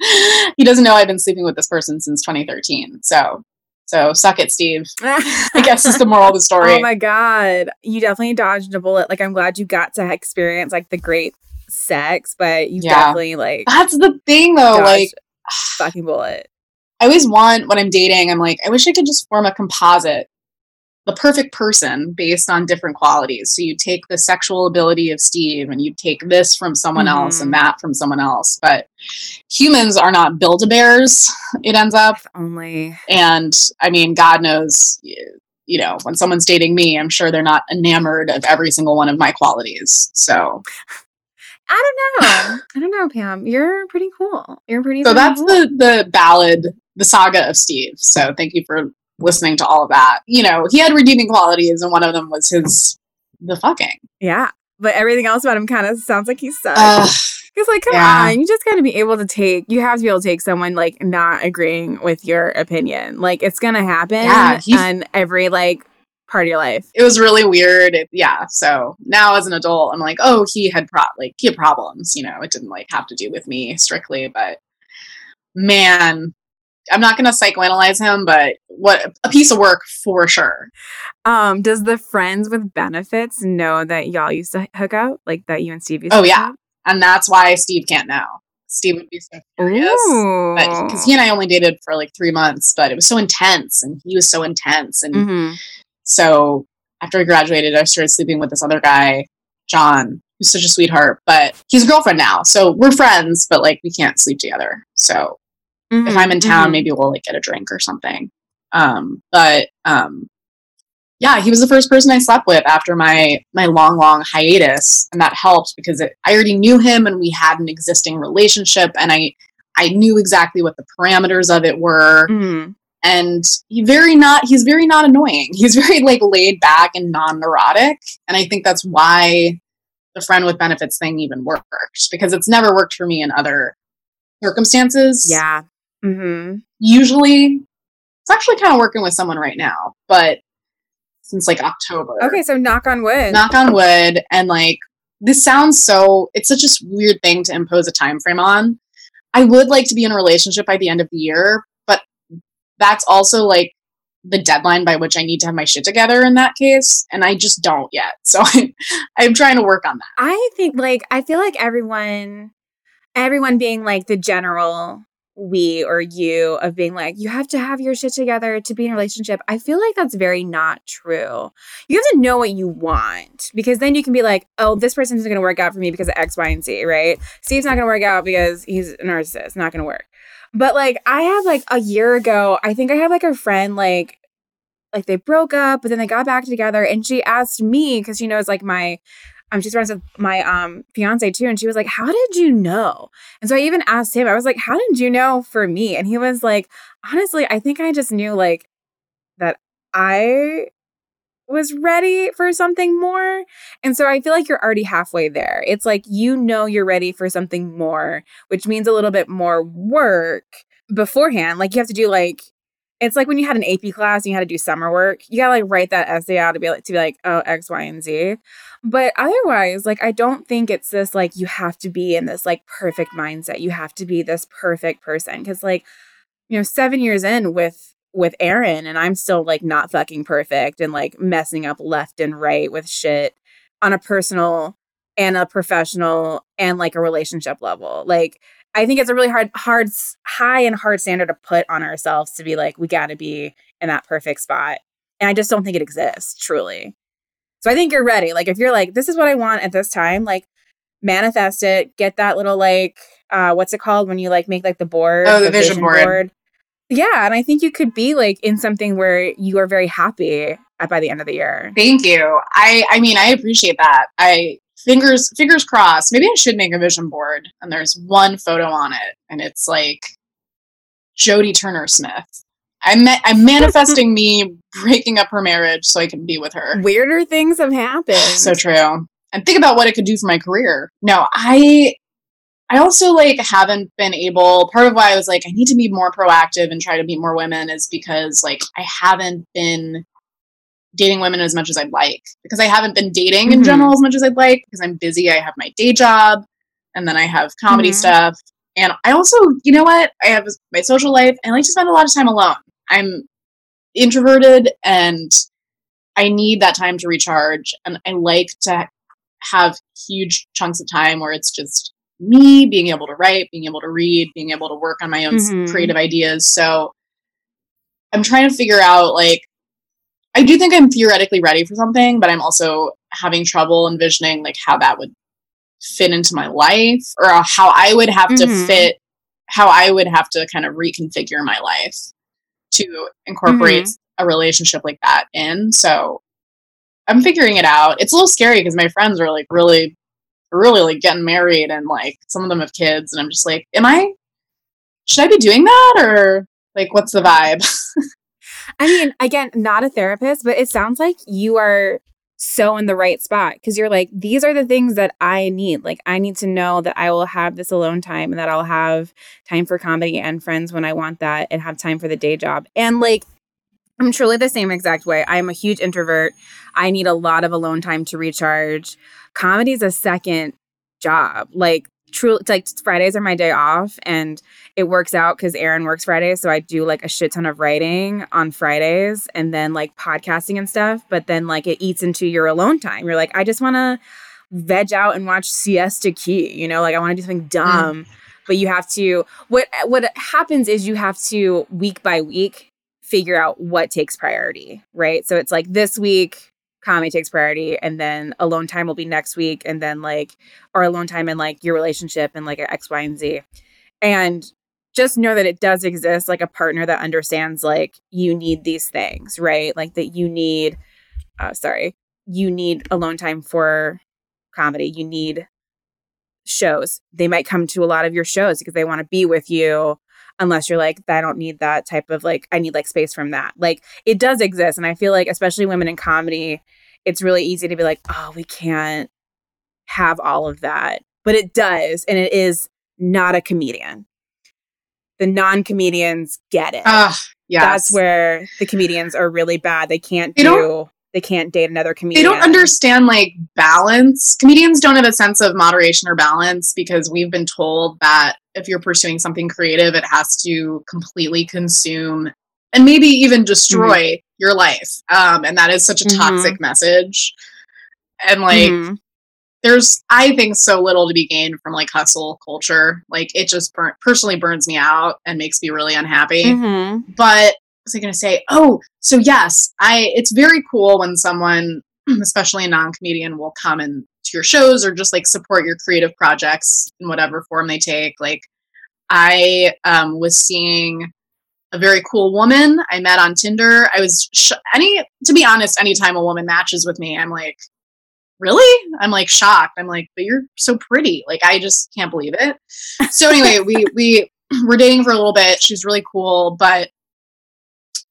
he doesn't know I've been sleeping with this person since 2013. So, so suck it, Steve. I guess is the moral of the story. Oh my god. You definitely dodged a bullet. Like I'm glad you got to experience like the great sex, but you Yeah. definitely like That's the thing, though. Like, fucking bullet. I always want when I'm dating, I'm like, I wish I could just form a composite, the perfect person based on different qualities. So you take the sexual ability of Steve and you take this from someone else and Mhm. that from someone else. But humans are not build a bears, it ends up. If only. And I mean, God knows, you know, when someone's dating me, I'm sure they're not enamored of every single one of my qualities. So, I don't know. I don't know, Pam. You're pretty cool. You're pretty so fucking that's cool. the the ballad, the saga of Steve. So thank you for listening to all of that. You know, he had redeeming qualities, and one of them was his the fucking. Yeah. But everything else about him kind of sounds like he sucks. Because, like, come yeah. on, you just got to be able to take, you have to be able to take someone, like, not agreeing with your opinion. Like, it's going to happen Yeah, he's- on every, like, part of your life. it was really weird. It, yeah. So now as an adult, I'm like, oh, he had pro like he had problems. You know, it didn't like have to do with me strictly, but man. I'm not going to psychoanalyze him, but what a piece of work for sure. Um, does the friends with benefits know that y'all used to hook up? Like, that you and Steve used Oh, to yeah. And that's why Steve can't now. Steve would be so furious. Because he and I only dated for like three months, but it was so intense, and he was so intense, and Mhm. so after I graduated, I started sleeping with this other guy, John, who's such a sweetheart, but he's a girlfriend now, so we're friends, but like we can't sleep together. So if Mhm, I'm in town, mhm. maybe we'll like get a drink or something. Um, but um, yeah, he was the first person I slept with after my my long, long hiatus, and that helped because it, I already knew him and we had an existing relationship, and I I knew exactly what the parameters of it were, Mhm. and he very not he's very not annoying. He's very like laid back and non neurotic, and I think that's why the friend with benefits thing even worked because it's never worked for me in other circumstances Yeah. Mm-hmm. usually it's actually kind of working with someone right now but since like october Okay, so knock on wood. knock on wood and like this sounds so it's such a weird thing to impose a time frame on i would like to be in a relationship by the end of the year but that's also like the deadline by which i need to have my shit together in that case and i just don't yet so I'm, i'm trying to work on that I think like I feel like everyone everyone being like the general we or you of being like, you have to have your shit together to be in a relationship. I feel like that's very not true. You have to know what you want because then you can be like, oh, this person isn't going to work out for me because of X, Y, and Z, right? Steve's not going to work out because he's a narcissist. Not going to work. But like, I have like a year ago, I think I have like a friend, like, like they broke up, but then they got back together, and she asked me because she knows like my um, she's friends with my um fiance too, and she was like, "How did you know?" And so I even asked him. I was like, "How did you know for me?" And he was like, "Honestly, I think I just knew like that I was ready for something more." And so I feel like you're already halfway there. It's like you know you're ready for something more, which means a little bit more work beforehand. Like you have to do like it's like when you had an AP class and you had to do summer work. You gotta like write that essay out to be like to be like, oh, X, Y, and Z. But otherwise, like I don't think it's this like you have to be in this like perfect mindset. You have to be this perfect person. Cause like, you know, seven years in with with Aaron and I'm still like not fucking perfect and like messing up left and right with shit on a personal and a professional and like a relationship level. Like I think it's a really hard, hard, high and hard standard to put on ourselves to be like, we got to be in that perfect spot. And I just don't think it exists truly. So I think you're ready. Like, if you're like, this is what I want at this time, like, manifest it, get that little, like, uh, what's it called when you like make like the board? Oh, the, the vision, vision board. board. Yeah. And I think you could be like in something where you are very happy at, by the end of the year. Thank you. I, I mean, I appreciate that. I, fingers fingers crossed. Maybe I should make a vision board and there's one photo on it and it's like Jodie Turner Smith. I'm I'm manifesting me breaking up her marriage so I can be with her. Weirder things have happened. so true. And think about what it could do for my career. No, I I also like haven't been able part of why I was like I need to be more proactive and try to meet more women is because like I haven't been dating women as much as I'd like because I haven't been dating mm-hmm. in general as much as I'd like because I'm busy. I have my day job and then I have comedy mm-hmm. stuff. And I also, you know what? I have my social life and I like to spend a lot of time alone. I'm introverted and I need that time to recharge. And I like to have huge chunks of time where it's just me being able to write, being able to read, being able to work on my own mm-hmm. creative ideas. So I'm trying to figure out like I do think I'm theoretically ready for something, but I'm also having trouble envisioning like how that would fit into my life or how I would have mm-hmm. to fit how I would have to kind of reconfigure my life to incorporate mm-hmm. a relationship like that in. So I'm figuring it out. It's a little scary because my friends are like really really like getting married and like some of them have kids and I'm just like, am I should I be doing that or like what's the vibe? I mean, again, not a therapist, but it sounds like you are so in the right spot because you're like, these are the things that I need. Like, I need to know that I will have this alone time and that I'll have time for comedy and friends when I want that and have time for the day job. And like, I'm truly the same exact way. I'm a huge introvert. I need a lot of alone time to recharge. Comedy is a second job. Like, truly like Fridays are my day off and it works out because Aaron works Fridays. So I do like a shit ton of writing on Fridays and then like podcasting and stuff. But then like it eats into your alone time. You're like, I just want to veg out and watch Siesta Key, you know, like I want to do something dumb. Mm. But you have to what what happens is you have to week by week figure out what takes priority, right? So it's like this week comedy takes priority and then alone time will be next week and then like or alone time and like your relationship and like x y and z. And just know that it does exist like a partner that understands like you need these things right? Like that you need uh sorry you need alone time for comedy. You need shows. They might come to a lot of your shows because they want to be with you unless you're like i don't need that type of like i need like space from that. Like it does exist and i feel like especially women in comedy it's really easy to be like oh we can't have all of that but it does and it is not a comedian the non-comedians get it uh, yes. that's where the comedians are really bad they can't they do they can't date another comedian. They don't understand like balance. Comedians don't have a sense of moderation or balance because we've been told that if you're pursuing something creative, it has to completely consume and maybe even destroy mm-hmm. your life. Um, and that is such a toxic mm-hmm. message. And like, mm-hmm. there's I think so little to be gained from like hustle culture. Like it just burn- personally burns me out and makes me really unhappy. Mm-hmm. But was I going to say? Oh, so yes, I it's very cool when someone, especially a non-comedian, will come and to your shows or just like support your creative projects in whatever form they take. Like I um, was seeing a very cool woman I met on Tinder. I was sh- any to be honest, anytime a woman matches with me, I'm like, really? I'm like shocked. I'm like, but you're so pretty. Like I just can't believe it. So anyway, we we were dating for a little bit. She's really cool, but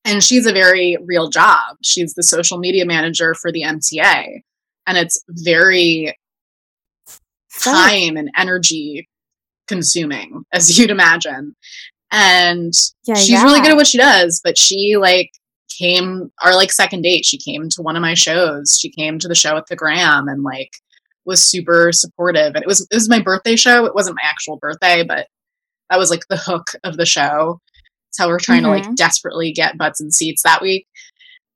and she's a very real job. She's the social media manager for the MTA, and it's very time and energy consuming, as you'd imagine. And Yeah, she's really good at what she does, but she like came our like second date, she came to one of my shows. She came to the show at the Graham and like was super supportive. And it was it was my birthday show. It wasn't my actual birthday, but that was like the hook of the show. It's how we're trying to Mhm. like desperately get butts and seats that week.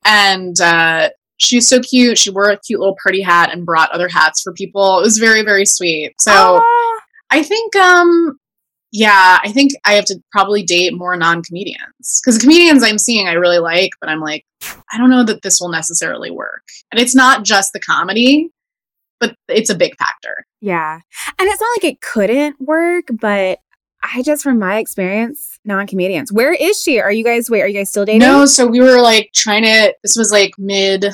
And uh she was so cute. She wore a cute little party hat and brought other hats for people. It was very, very sweet. So. I think um yeah, I think I have to probably date more non-comedians because the comedians I'm seeing I really like, but I'm like, I don't know that this will necessarily work. And it's not just the comedy, but it's a big factor. Yeah. And it's not like it couldn't work, but I just, from my experience, non comedians. Where is she? Are you guys, wait, are you guys still dating? No, so we were like trying to. This was like mid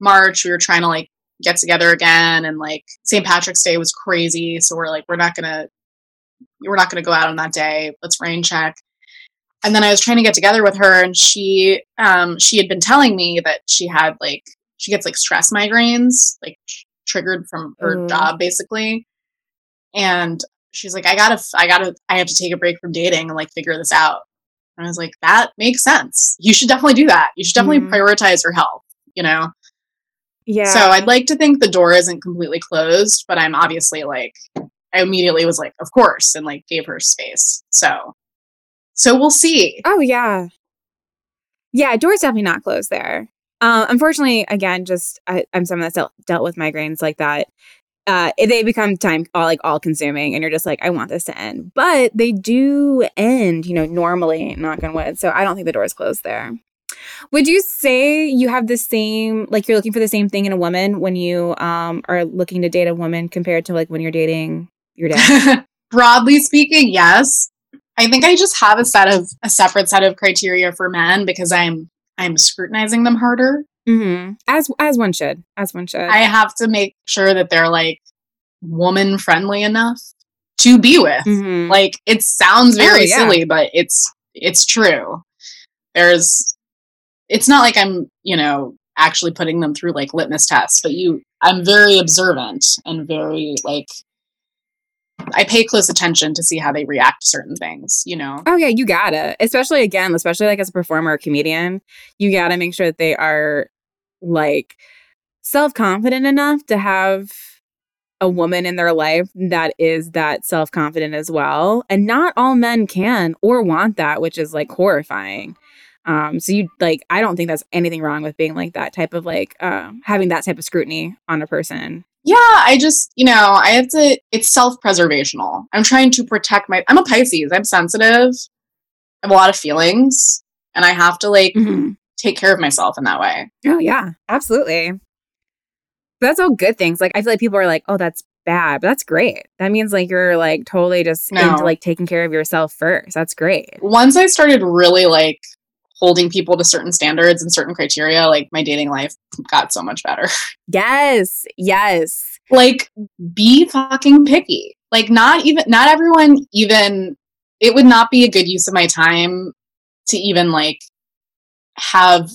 March. We were trying to like get together again, and like St. Patrick's Day was crazy. So we're like, we're not gonna, we're not gonna go out on that day. Let's rain check. And then I was trying to get together with her, and she, um, she had been telling me that she had like she gets like stress migraines, like tr- triggered from her Ooh. job, basically. And she's like, I gotta, I gotta, I have to take a break from dating and like figure this out. And I was like, that makes sense. You should definitely do that. You should definitely Mhm. prioritize your health, you know? Yeah. So I'd like to think the door isn't completely closed, but I'm obviously like, I immediately was like, of course, and like gave her space. So, so we'll see. Oh yeah, yeah. Door's definitely not closed there. Uh, unfortunately, again, just I, I'm someone that's dealt, dealt with migraines like that. Uh, they become time all like all consuming, and you're just like, I want this to end. But they do end, you know, normally. Knock on wood. So I don't think the door's closed there. Would you say you have the same, like you're looking for the same thing in a woman when you um are looking to date a woman compared to like when you're dating your dad? Broadly speaking, yes. I think I just have a set of a separate set of criteria for men because I'm I'm scrutinizing them harder. hmm As as one should, as one should. I have to make sure that they're like woman friendly enough to be with. Mhm. Like it sounds very Oh, yeah. silly, but it's it's true. There's it's not like I'm, you know, actually putting them through like litmus tests, but you I'm very observant and very like I pay close attention to see how they react to certain things, you know. Oh yeah, you gotta. Especially again, especially like as a performer or comedian, you gotta make sure that they are like self confident enough to have a woman in their life that is that self confident as well. And not all men can or want that, which is like horrifying. Um, so you like, I don't think that's anything wrong with being like that type of like uh, having that type of scrutiny on a person. Yeah, I just, you know, I have to, it's self preservational. I'm trying to protect my, I'm a Pisces, I'm sensitive, I have a lot of feelings, and I have to like Mhm. take care of myself in that way. Oh yeah, absolutely. But that's all good things. Like I feel like people are like, "Oh, that's bad," but that's great. That means like you're like totally just No. into like taking care of yourself first. That's great. Once I started really like holding people to certain standards and certain criteria, like my dating life got so much better. Yes, yes. like, be fucking picky. Like, not even, not everyone even, it would not be a good use of my time to even like have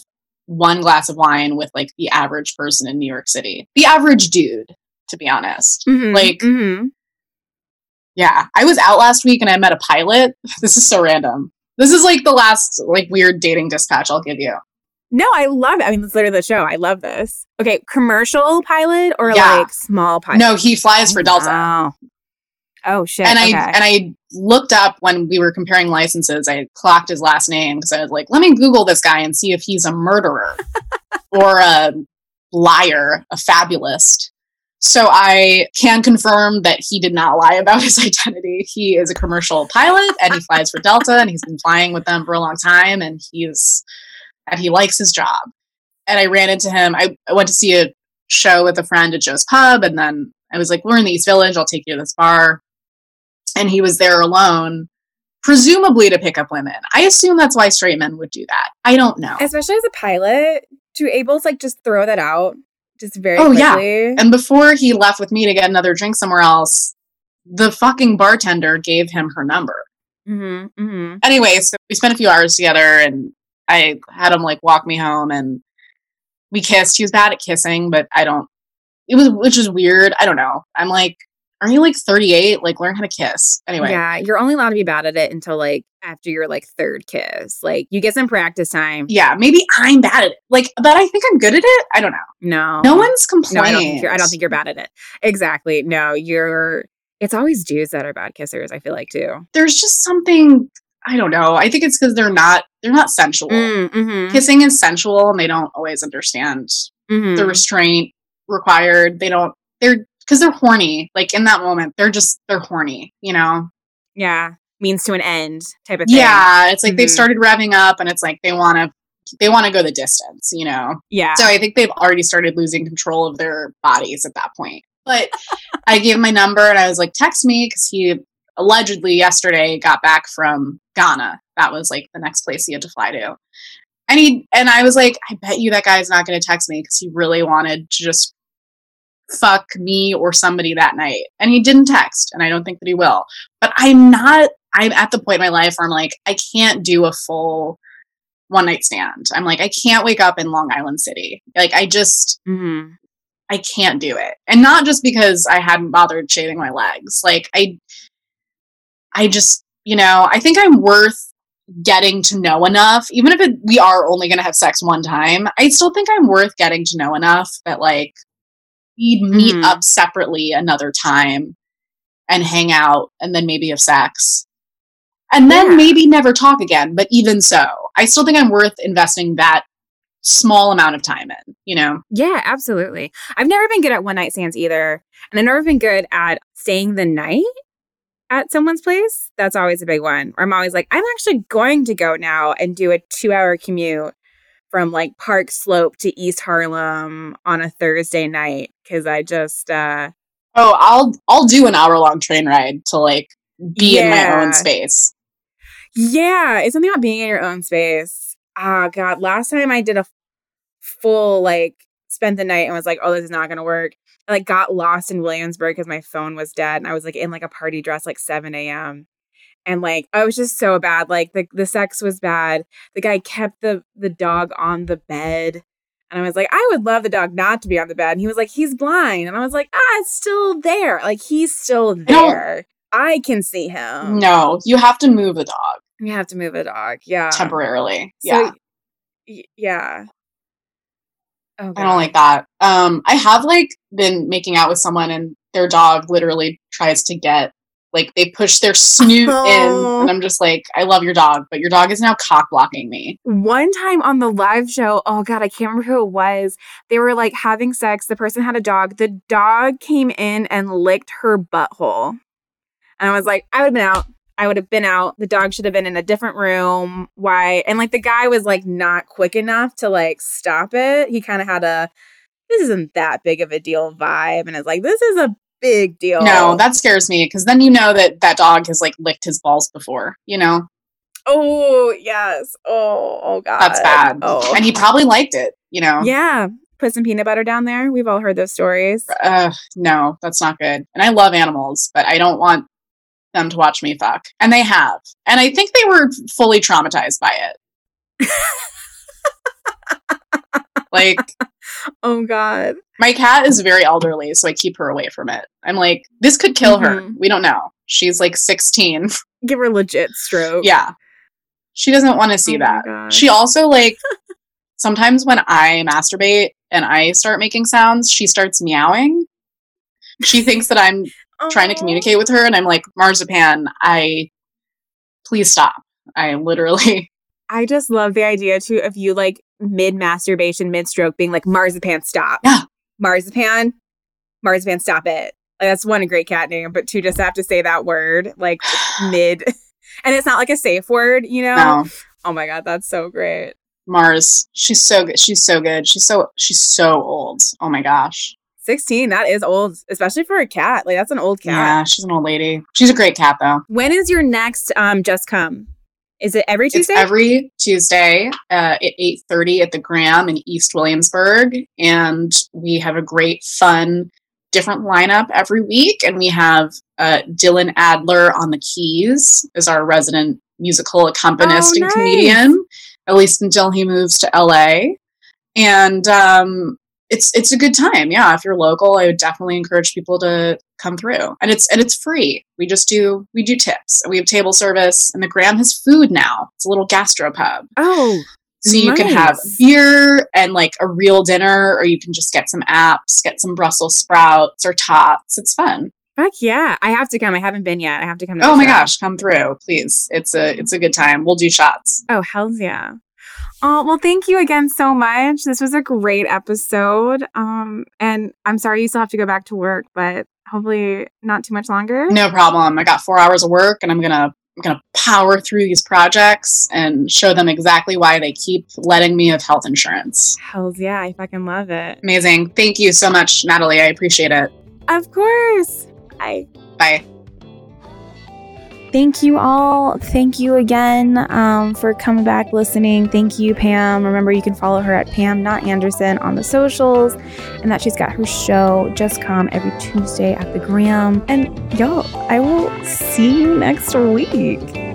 one glass of wine with like the average person in New York City. The average dude, to be honest. Mhm, Like, mhm. yeah, I was out last week and I met a pilot. This is so random. This is like the last like weird dating dispatch I'll give you. no, I love it. I mean, it's literally the show. I love this. Okay, commercial pilot or Yeah. like small pilot? No, he flies for Delta. Wow. Oh shit. and I and I looked up when we were comparing licenses. I clocked his last name because I was like, let me Google this guy and see if he's a murderer or a liar, a fabulist. So I can confirm that he did not lie about his identity. He is a commercial pilot and he flies for Delta and he's been flying with them for a long time and he's and he likes his job. And I ran into him. I, I went to see a show with a friend at Joe's Pub and then I was like, We're in the East Village, I'll take you to this bar. And he was there alone, presumably to pick up women. I assume that's why straight men would do that. I don't know. Especially as a pilot, to able to like just throw that out just very Oh, yeah. And before he left with me to get another drink somewhere else, the fucking bartender gave him her number. Mm-hmm, mm-hmm. Anyway, so we spent a few hours together and I had him like walk me home and we kissed. He was bad at kissing, but I don't it was which is weird. I don't know. I'm like, are you like 38? Like learn how to kiss. Anyway. Yeah, you're only allowed to be bad at it until like after your like third kiss. Like you get some practice time. Yeah, maybe I'm bad at it. Like, but I think I'm good at it. I don't know. No. No one's No, complaining. I don't think you're I don't think you're bad at it. Exactly. No, you're it's always dudes that are bad kissers, I feel like too. there's just something I don't know. I think it's because they're not they're not sensual. Mm, mhm, Kissing is sensual, and they don't always understand mhm. the restraint required. They don't. They're because they're horny. Like in that moment, they're just they're horny. You know. yeah. Means to an end type of thing. Yeah, it's like they've Mhm. started revving up, and it's like they want to they want to go the distance. You know. Yeah. So I think they've already started losing control of their bodies at that point. But I gave my number and I was like, text me because he allegedly yesterday got back from Ghana. That was like the next place he had to fly to. And he and I was like, I bet you that guy's not going to text me because he really wanted to just fuck me or somebody that night. And he didn't text, and I don't think that he will. But I'm not. I'm at the point in my life where I'm like, I can't do a full one night stand. I'm like, I can't wake up in Long Island City. Like, I just, Mhm. I can't do it. And not just because I hadn't bothered shaving my legs. Like, I, I just, you know, I think I'm worth getting to know enough, even if it, we are only going to have sex one time. I still think I'm worth getting to know enough that, like, we'd meet Mhm. up separately another time and hang out and then maybe have sex. And then Yeah. maybe never talk again. But even so, I still think I'm worth investing that small amount of time in, you know? Yeah, absolutely. I've never been good at one night stands either. And I've never been good at staying the night at someone's place. That's always a big one. Or I'm always like, I'm actually going to go now and do a two hour commute from like Park Slope to East Harlem on a Thursday night. Cause I just, uh, Oh, I'll I'll do an hour long train ride to like be in my own space. yeah, it's something about being in your own space. Ah, God. Last time I did a full, like, spent the night and was like, oh, this is not to work. I like got lost in Williamsburg because my phone was dead and I was like in like a party dress like 7 a.m. And like I was just so bad. Like the, the sex was bad. The guy kept the the dog on the bed. And I was like, I would love the dog not to be on the bed. And he was like, he's blind. And I was like, ah, it's still there. Like he's still there. I can see him. No, you have to move the dog You have to move a dog. Yeah. temporarily. So, yeah. y- yeah. Oh, I don't like that. Um, I have like been making out with someone and their dog literally tries to get like they push their snoot in, Oh. and I'm just like, I love your dog, but your dog is now cock blocking me. One time on the live show, oh god, I can't remember who it was. They were like having sex. The person had a dog. The dog came in and licked her butthole. And I was like, I would have been out. I would have been out. The dog should have been in a different room. Why? And like the guy was like not quick enough to like stop it. He kind of had a this isn't that big of a deal vibe. And it's like, this is a big deal. No, that scares me because then you know that that dog has like licked his balls before. You know, Oh yes. Oh, oh god. that's bad. Oh. And he probably liked it. You know, Yeah. Put some peanut butter down there. We've all heard those stories. uh, no, that's not good. And I love animals, but I don't want them to watch me fuck. And they have. And I think they were fully traumatized by it. like, Oh god. my cat is very elderly, so I keep her away from it. I'm like, this could kill her. Mhm. We don't know. She's like 16. Give her legit stroke. yeah. She doesn't want to see Oh that. She also, like, sometimes when I masturbate and I start making sounds, she starts meowing. She thinks that I'm trying to communicate with her and I'm like, Marzipan, I please stop. I literally I just love the idea too of you like mid masturbation, mid stroke being like marzipan stop. Marzipan Marzipan, stop it. Like, that's one a great cat name, but two just have to say that word like mid, and it's not like a safe word, you know. No. Oh my god, that's so great. Mars, she's so good. She's so good. She's so she's so old. Oh my gosh. 16, that is old, especially for a cat. Like that's an old cat. Yeah, she's an old lady. She's a great cat though. When is your next um just come? Is it every Tuesday? It's every Tuesday uh, at eight thirty at the Graham in East Williamsburg, and we have a great, fun, different lineup every week. And we have uh, Dylan Adler on the keys as our resident musical accompanist Oh, and nice. comedian, at least until he moves to LA. And um, it's it's a good time. Yeah, if you're local, I would definitely encourage people to come through. And it's and it's free. We just do we do tips. And we have table service, and the Graham has food now. It's a little gastropub. oh, So you can have beer and like a real dinner, or you can just get some apps, get some Brussels sprouts or tots. It's fun. fuck yeah! I have to come. I haven't been yet. I have to come. To Oh my show. gosh, come through, please. It's a it's a good time. We'll do shots. Oh hell yeah! Oh well, thank you again so much. This was a great episode. Um, and I'm sorry you still have to go back to work, but hopefully not too much longer. No problem. I got four hours of work, and I'm gonna I'm gonna power through these projects and show them exactly why they keep letting me have health insurance. Hells yeah! I fucking love it. Amazing. Thank you so much, Natalie. I appreciate it. Of course. Bye. Bye. Thank you all. Thank you again um, for coming back, listening. Thank you, Pam. Remember, you can follow her at Pam Not Anderson on the socials, and that she's got her show Just Come every Tuesday at the Graham. And y'all, I will see you next week.